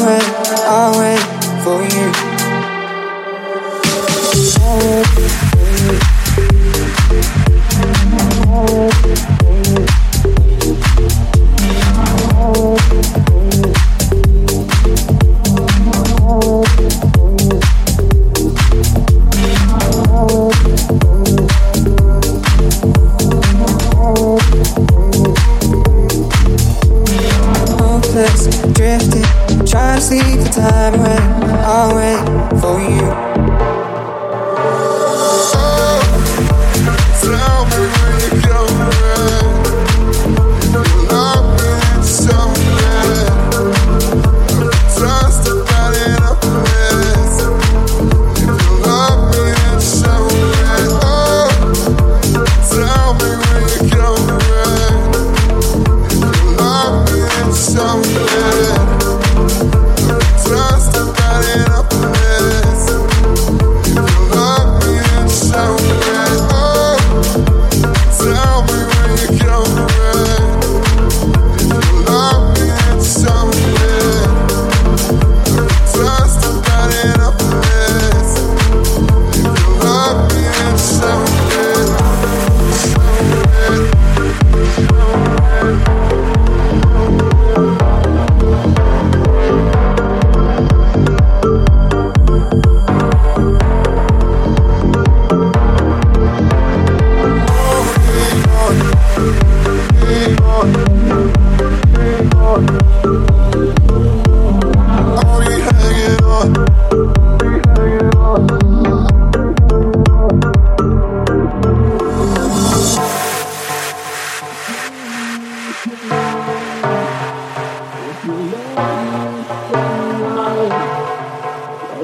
run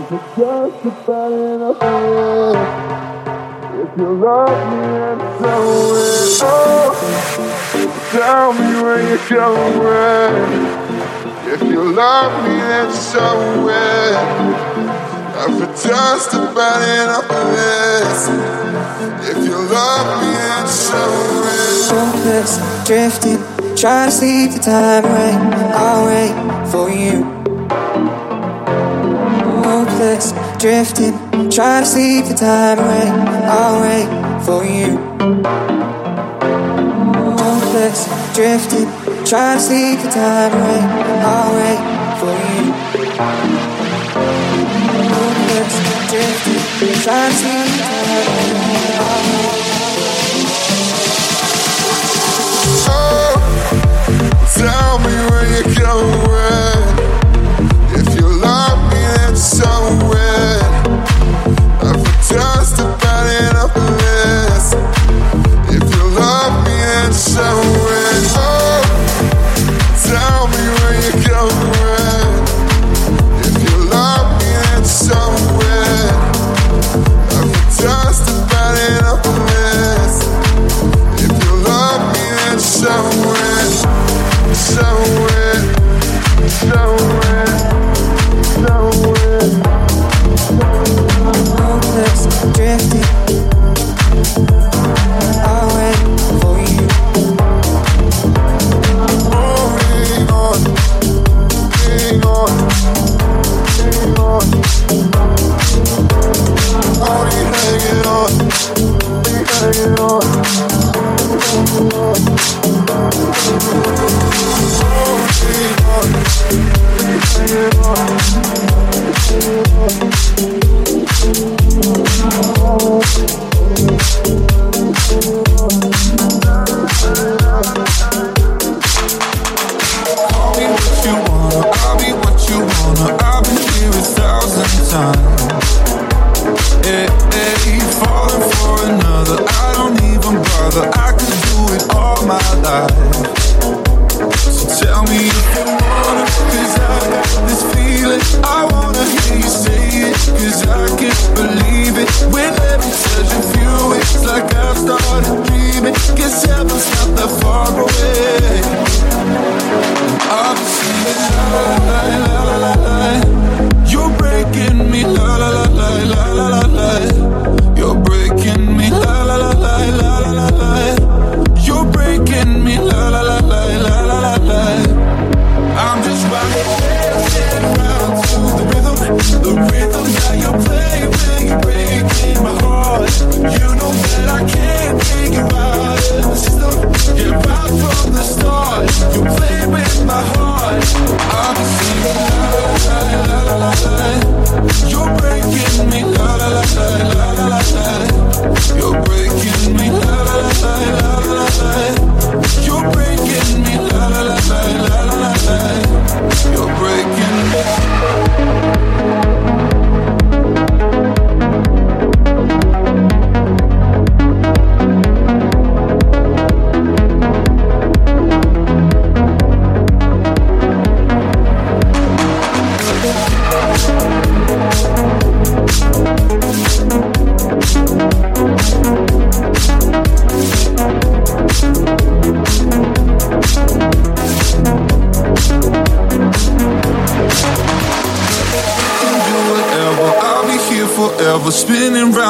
just about enough. If you love me and tell it, tell me where you're going. If you love me and show it, I've just about enough of this. If you love me and show it, drifting, try to sleep the time away. I'll wait for you restless, drifting, Try to sleep the time away. I'll wait for you. Hopeless, drifting, Try to sleep the time away. I'll wait for you. Hopeless, drifting, Try to sleep the time away. Oh, tell me where you're going. Cause heaven's not that far away. I'm singing la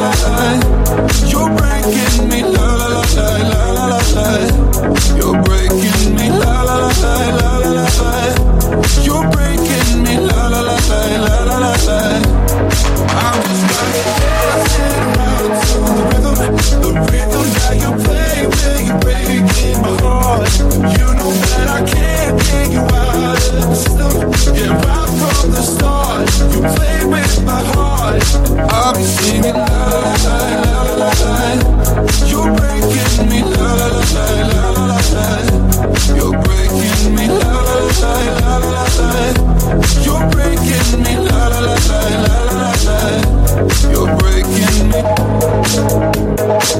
la la. You're breaking me, la la la la la la la. You're breaking me, la la la la la la la. You're breaking me, la la la la la la la. I'm just like dancing around to the rhythm. You're breaking me.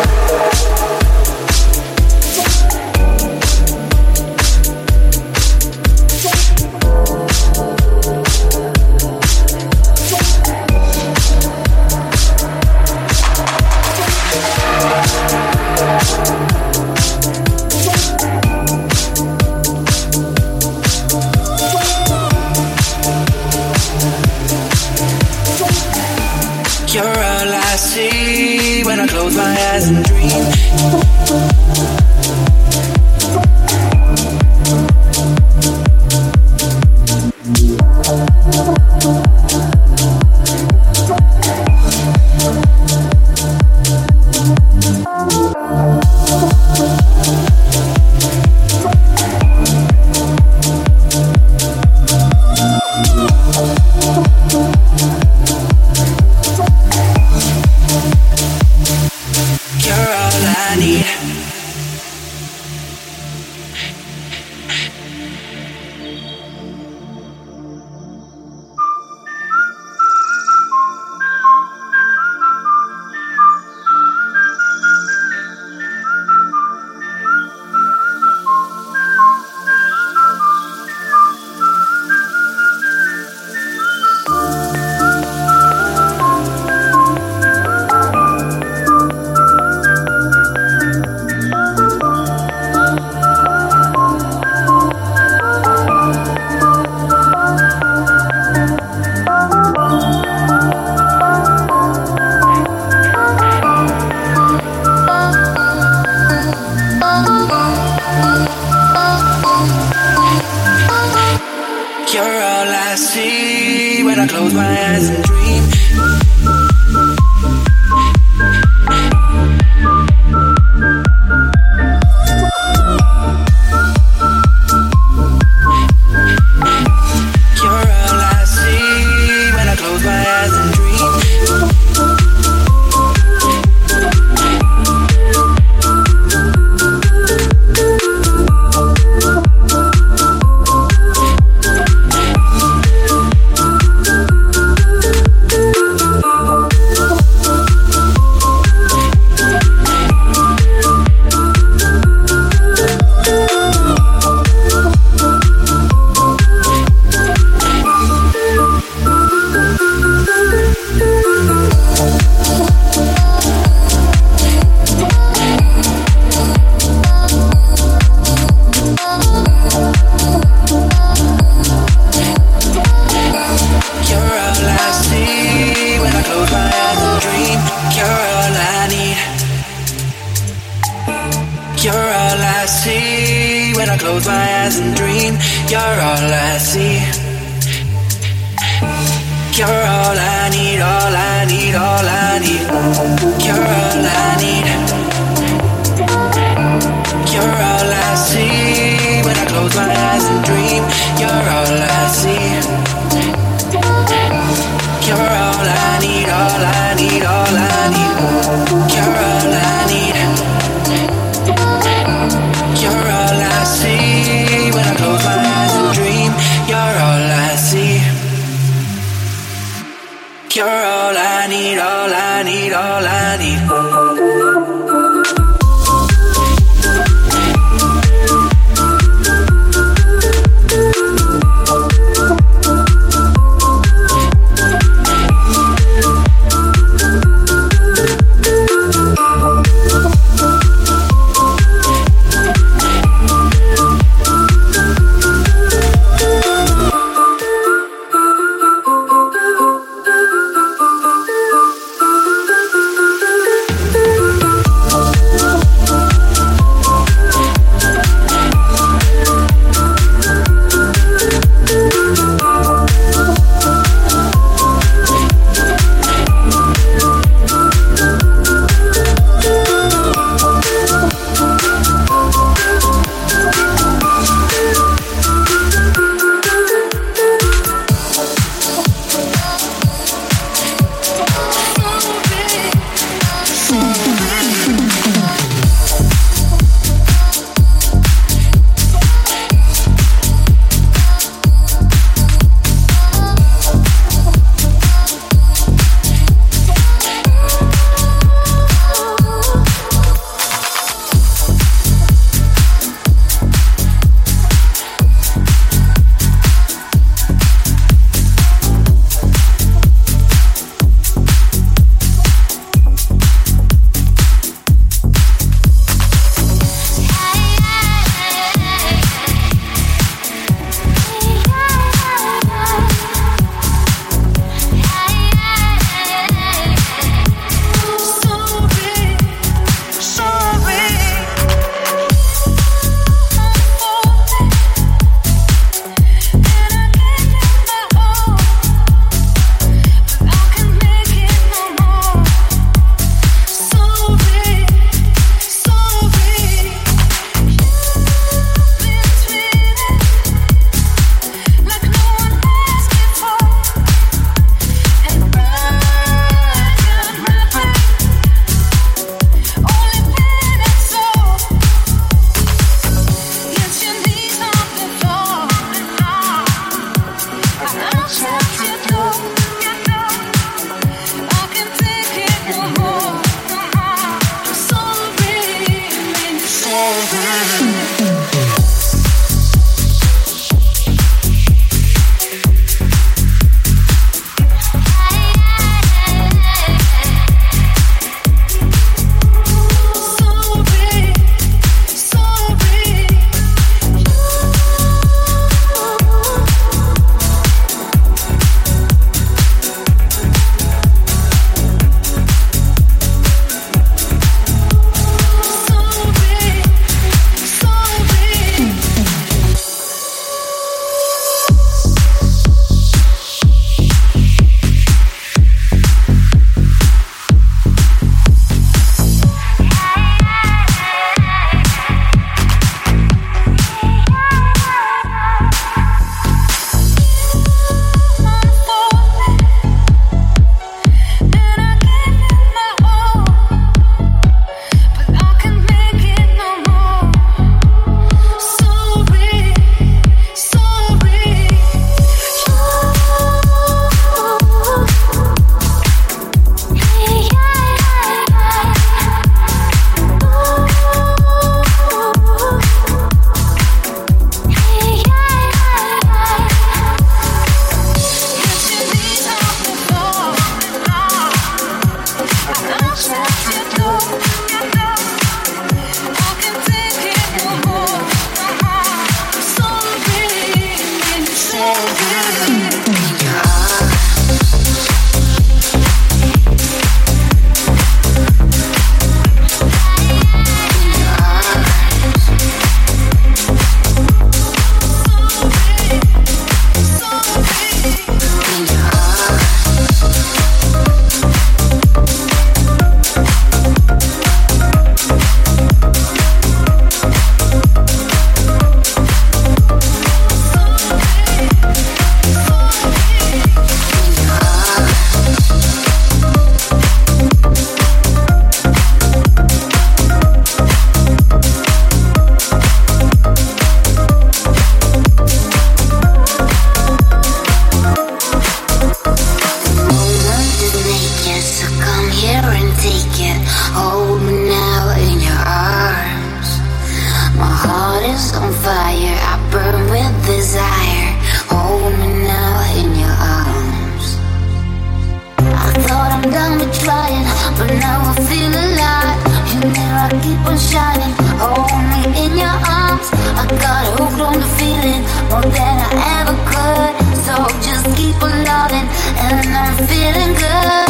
keep on shining. Hold me in your arms. I got hooked on the feeling more than I ever could. So just keep on loving, and I'm feeling good.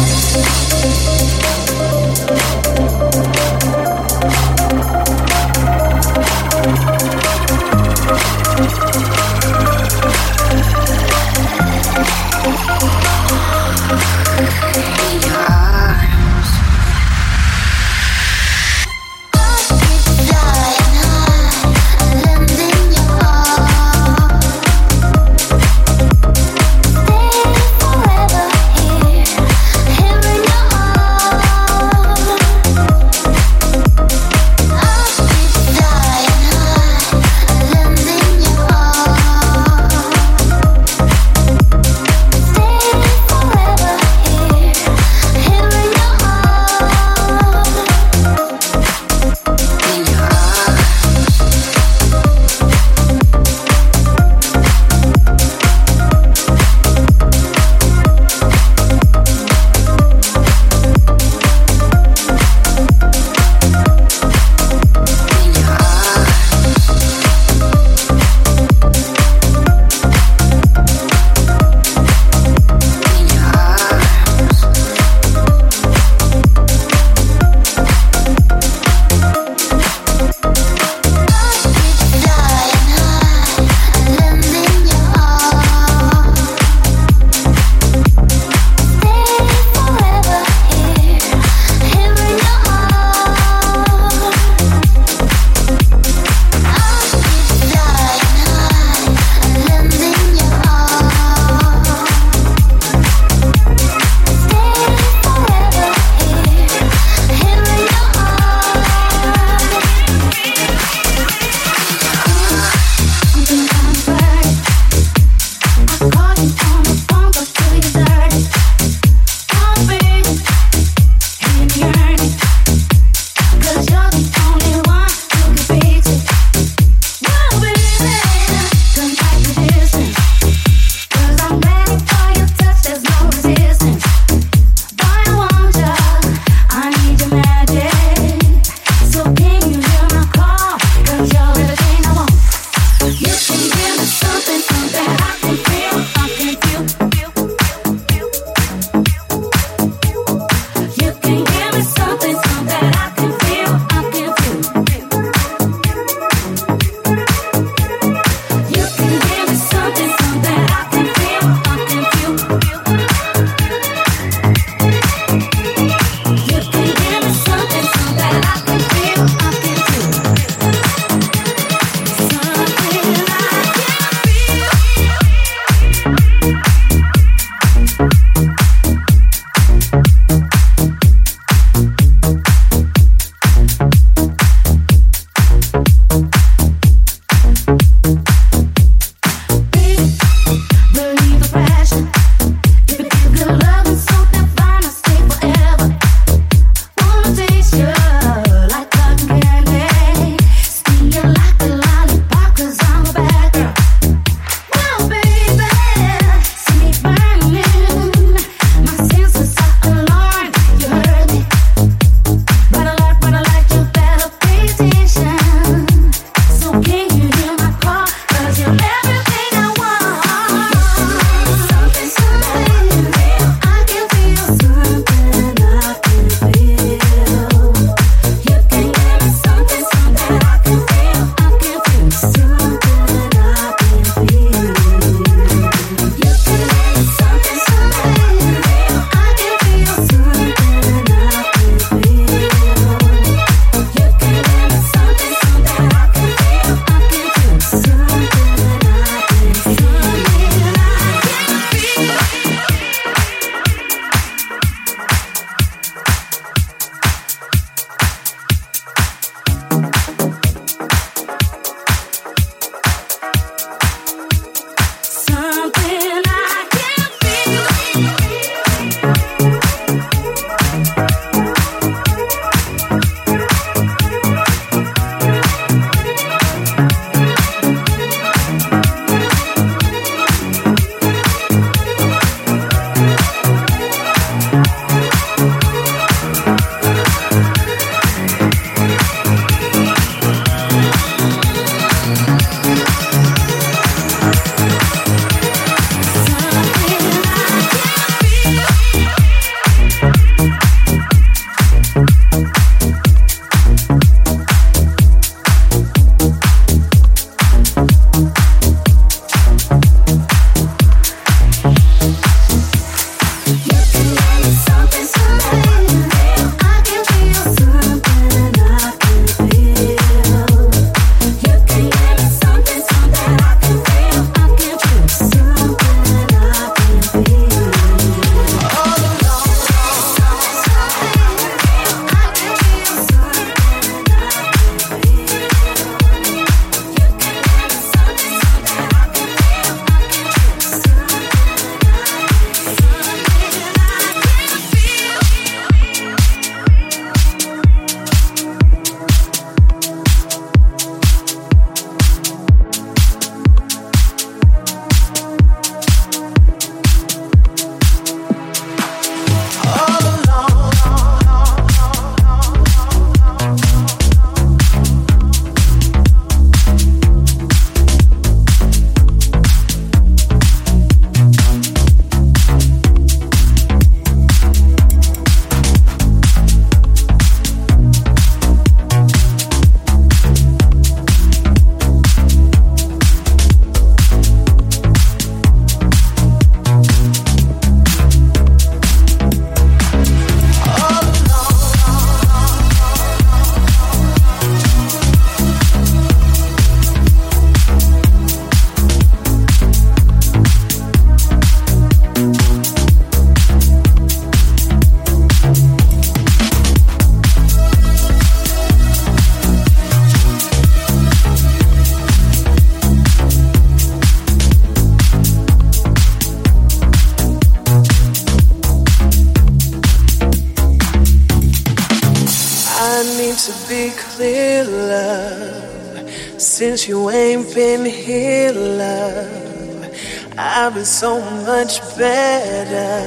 Since you ain't been here, love, I've been so much better.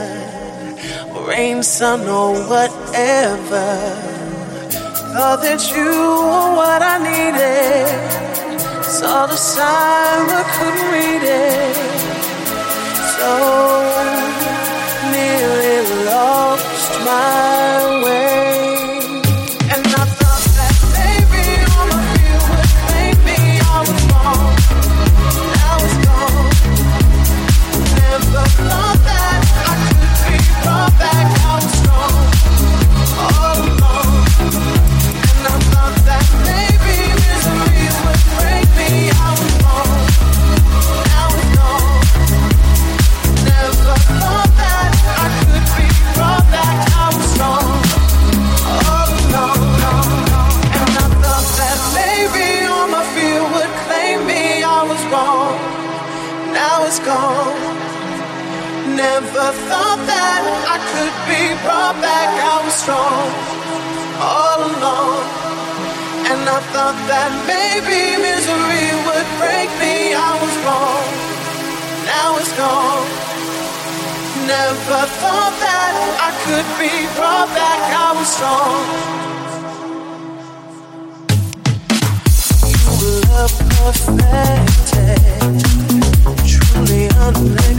Rain, sun, or whatever. Thought that you were what I needed. Saw the sign, but couldn't read it. So nearly lost my way. brought back, I was strong all along. And I thought that maybe misery would break me. I was wrong. Now it's gone. Never thought that I could be brought back. I was strong. You were love perfected, truly unlimited.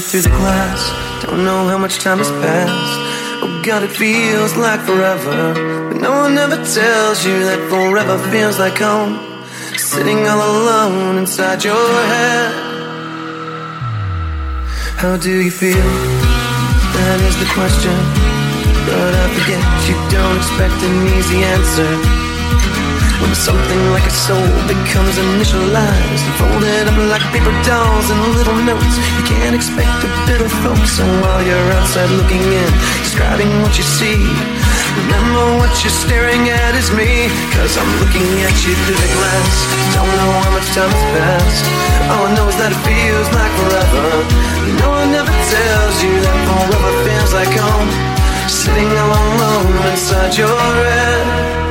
through the glass, don't know how much time has passed. Oh God, it feels like forever. But no one ever tells you that forever feels like home. Sitting all alone inside your head. How do you feel? That is the question. But I forget you don't expect an easy answer. Something like a soul becomes initialized folded up like paper dolls and little notes, you can't expect a bit of folks. So while you're outside looking in, describing what you see, remember what you're staring at is me. Cause I'm looking at you through the glass. Don't know how much time has passed. All I know is that it feels like forever. No one ever tells you that forever feels like home. Sitting all alone inside your head.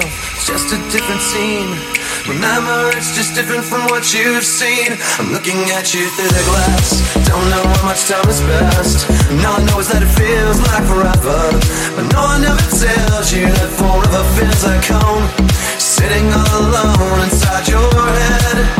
yourself, just a different scene. Remember, it's just different from what you've seen. I'm looking at you through the glass. Don't know how much time has passed. And all I know is that it feels like forever. But no one ever tells you that forever feels like home. Sitting all alone inside your head.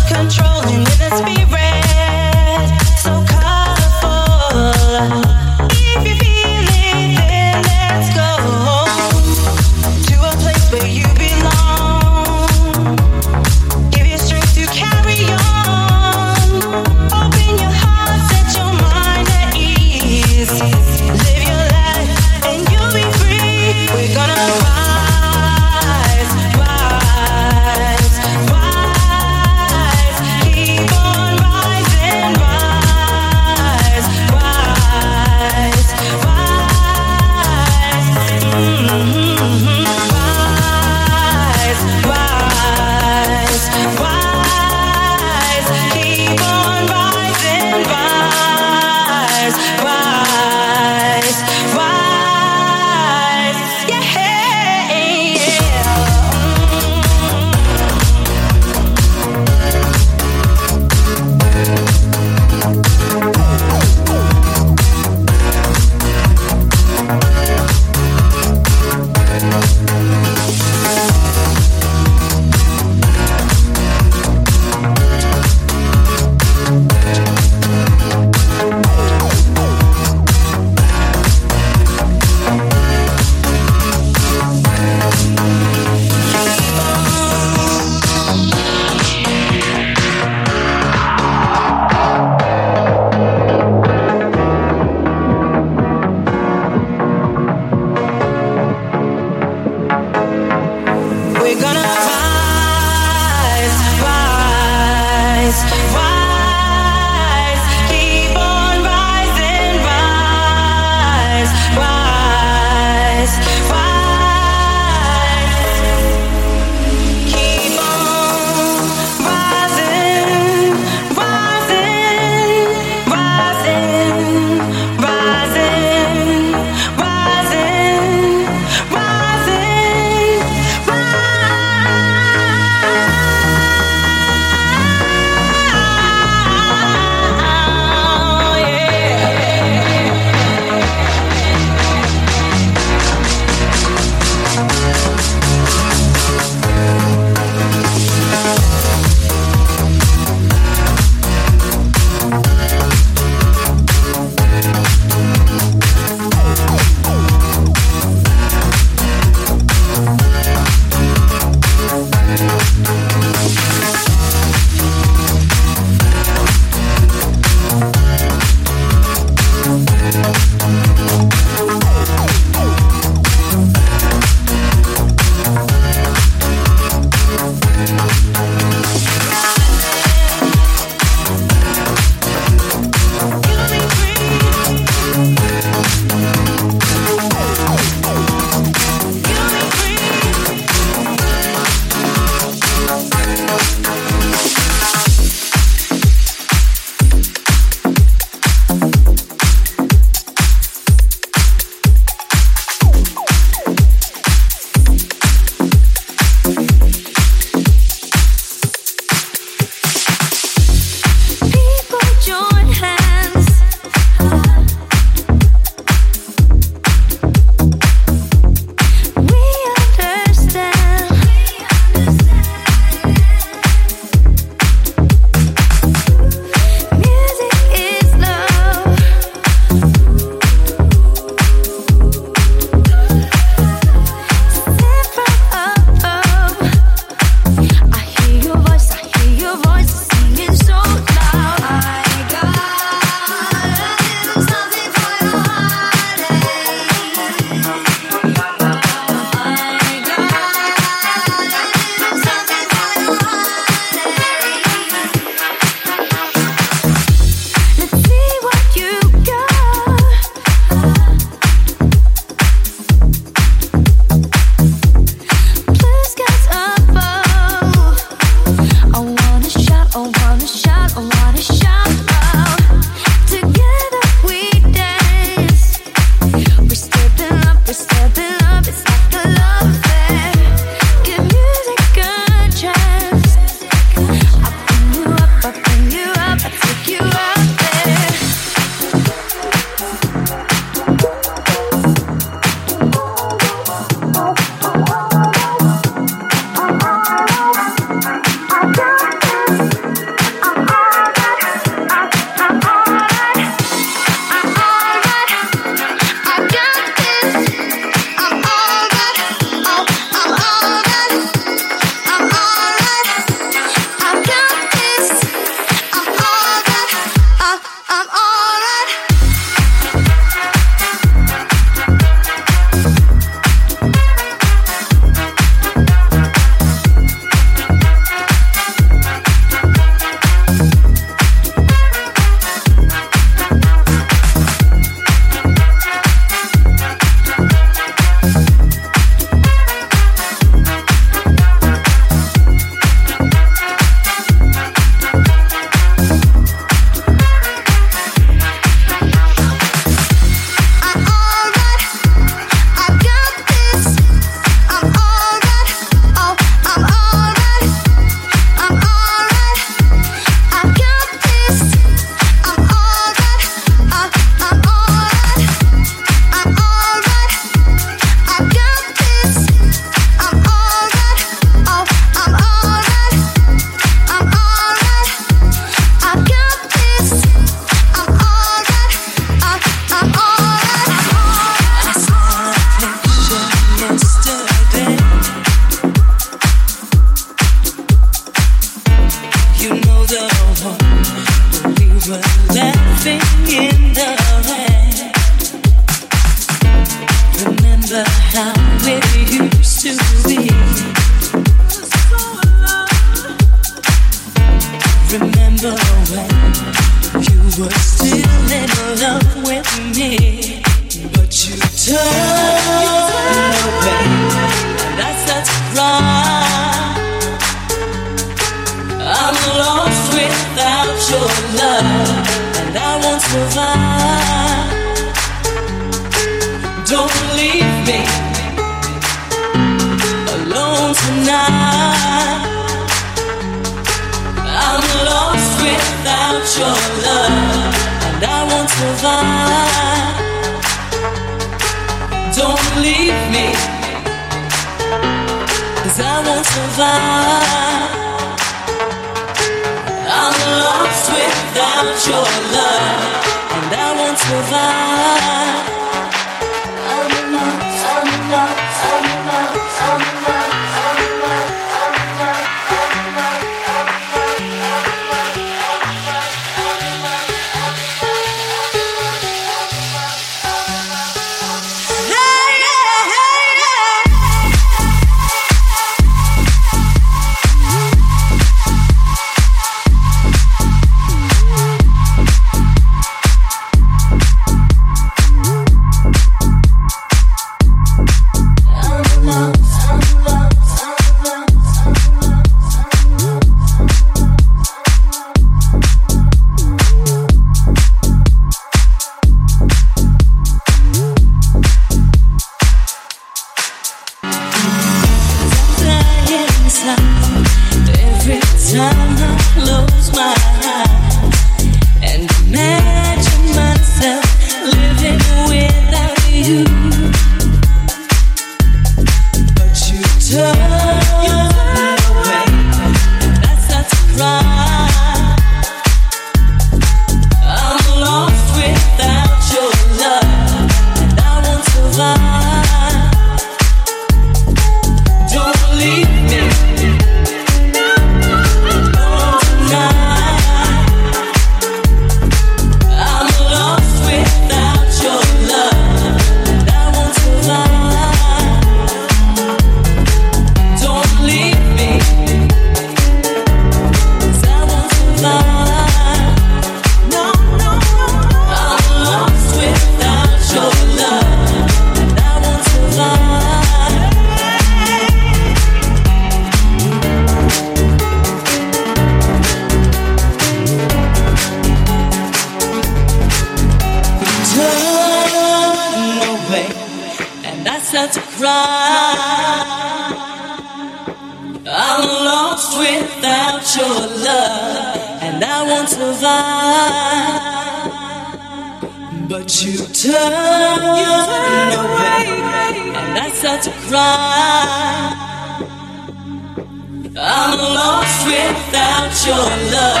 lost without your love,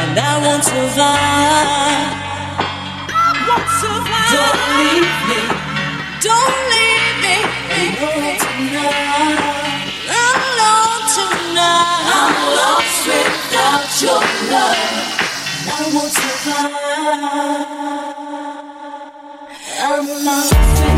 and I won't survive. I won't survive. Don't leave me. Don't leave me. Alone tonight. Alone tonight. I'm lost without your love, and I won't survive. I'm lost.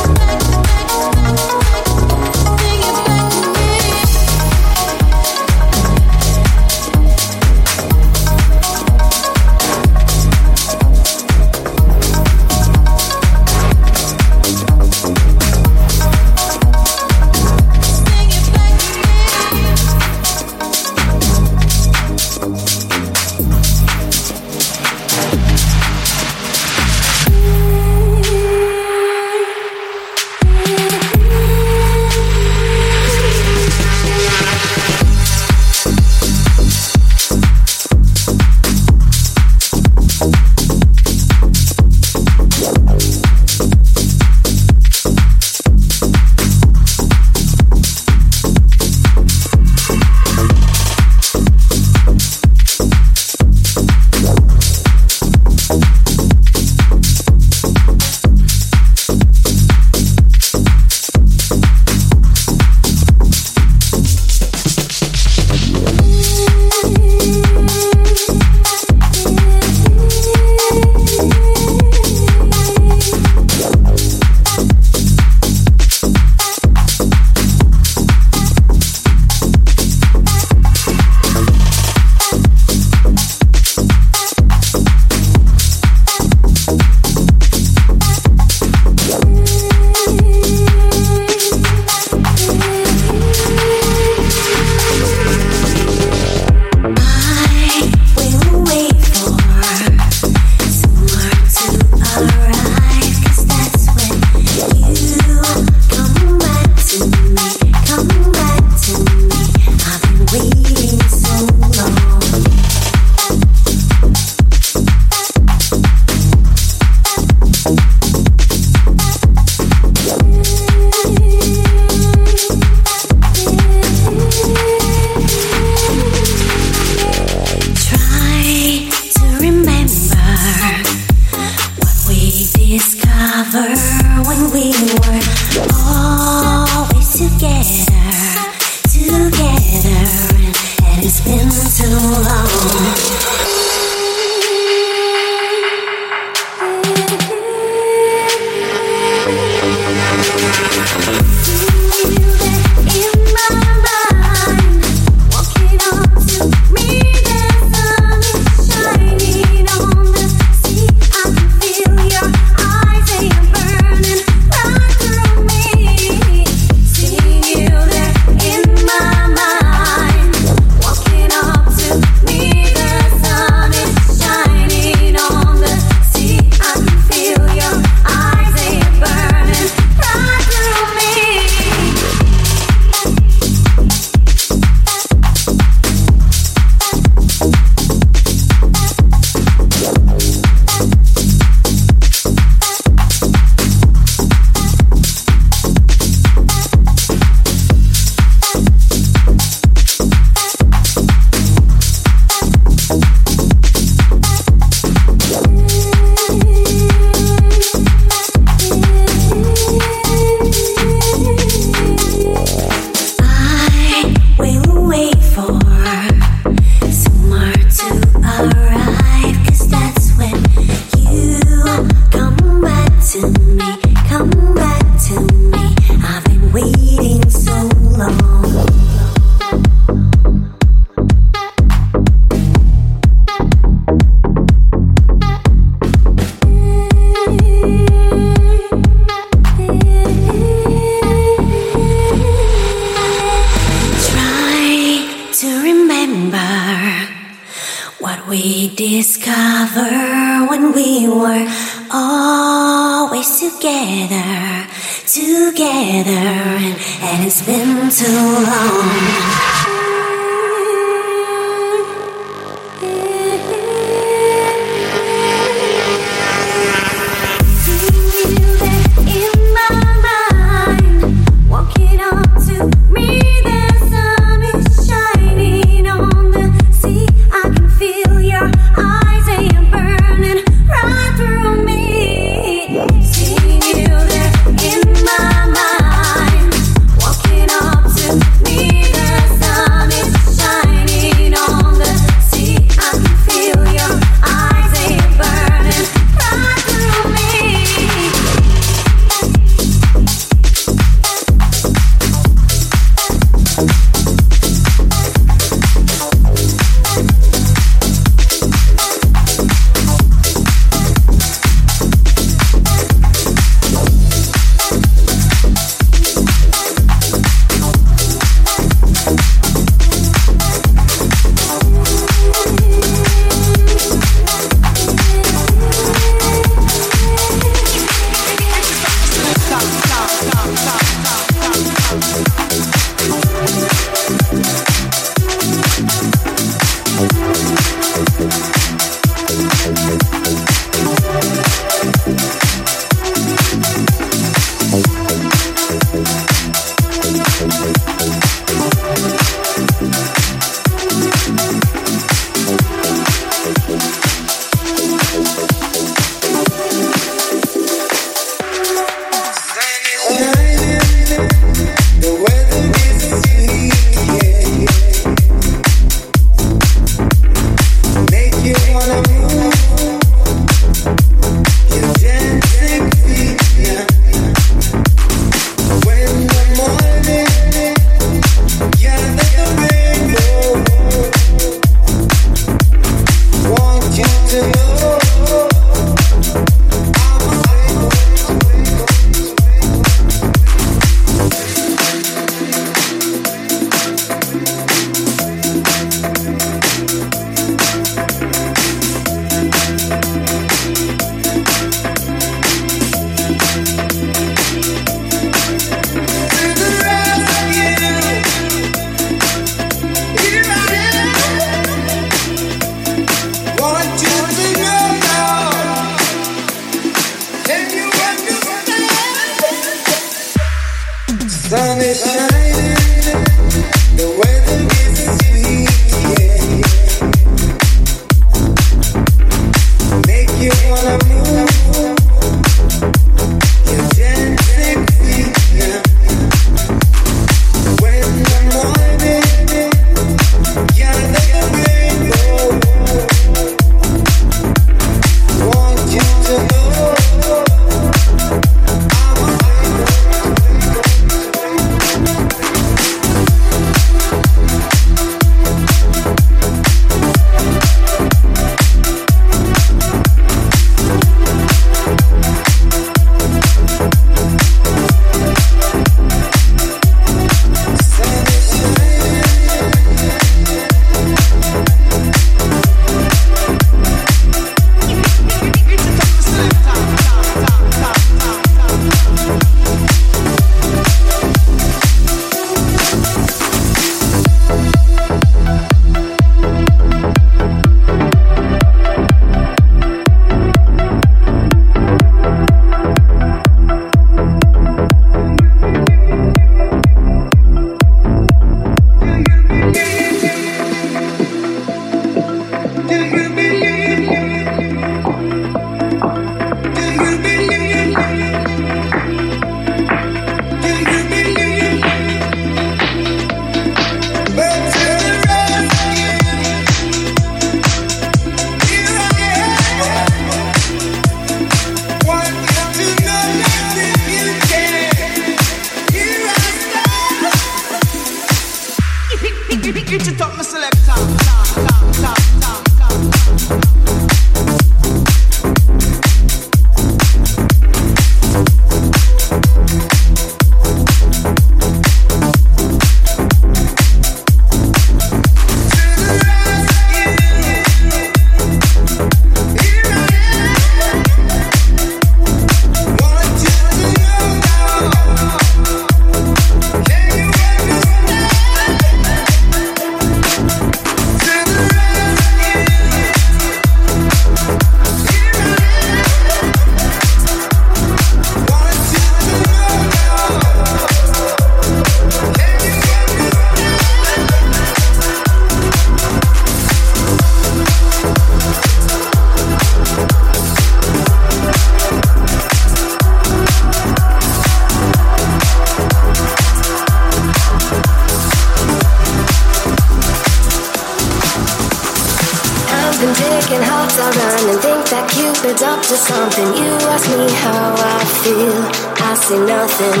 To something. You ask me how I feel. I say nothing.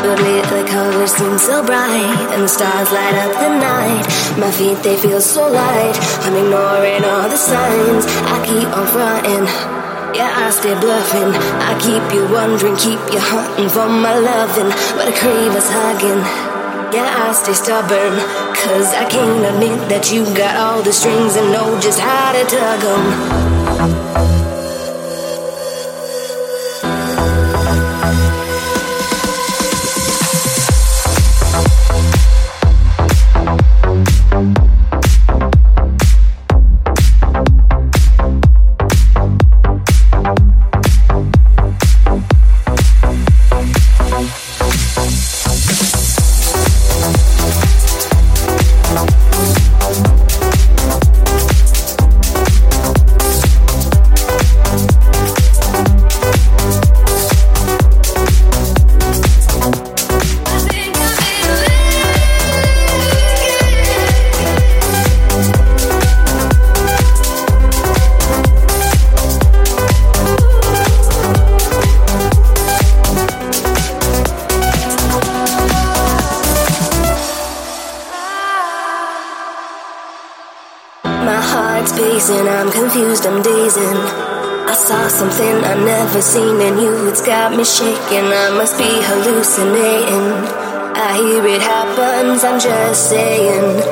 But lately colors seem so bright and the stars light up the night. My feet they feel so light. I'm ignoring all the signs. I keep on fronting. Yeah, I stay bluffing. I keep you wondering, keep you hunting for my loving. But I crave is hugging. Yeah, I stay stubborn. Cause I can't admit that you got all the strings and know just how to tug them. Got me shaking. I must be hallucinating. I hear it happens, I'm just saying.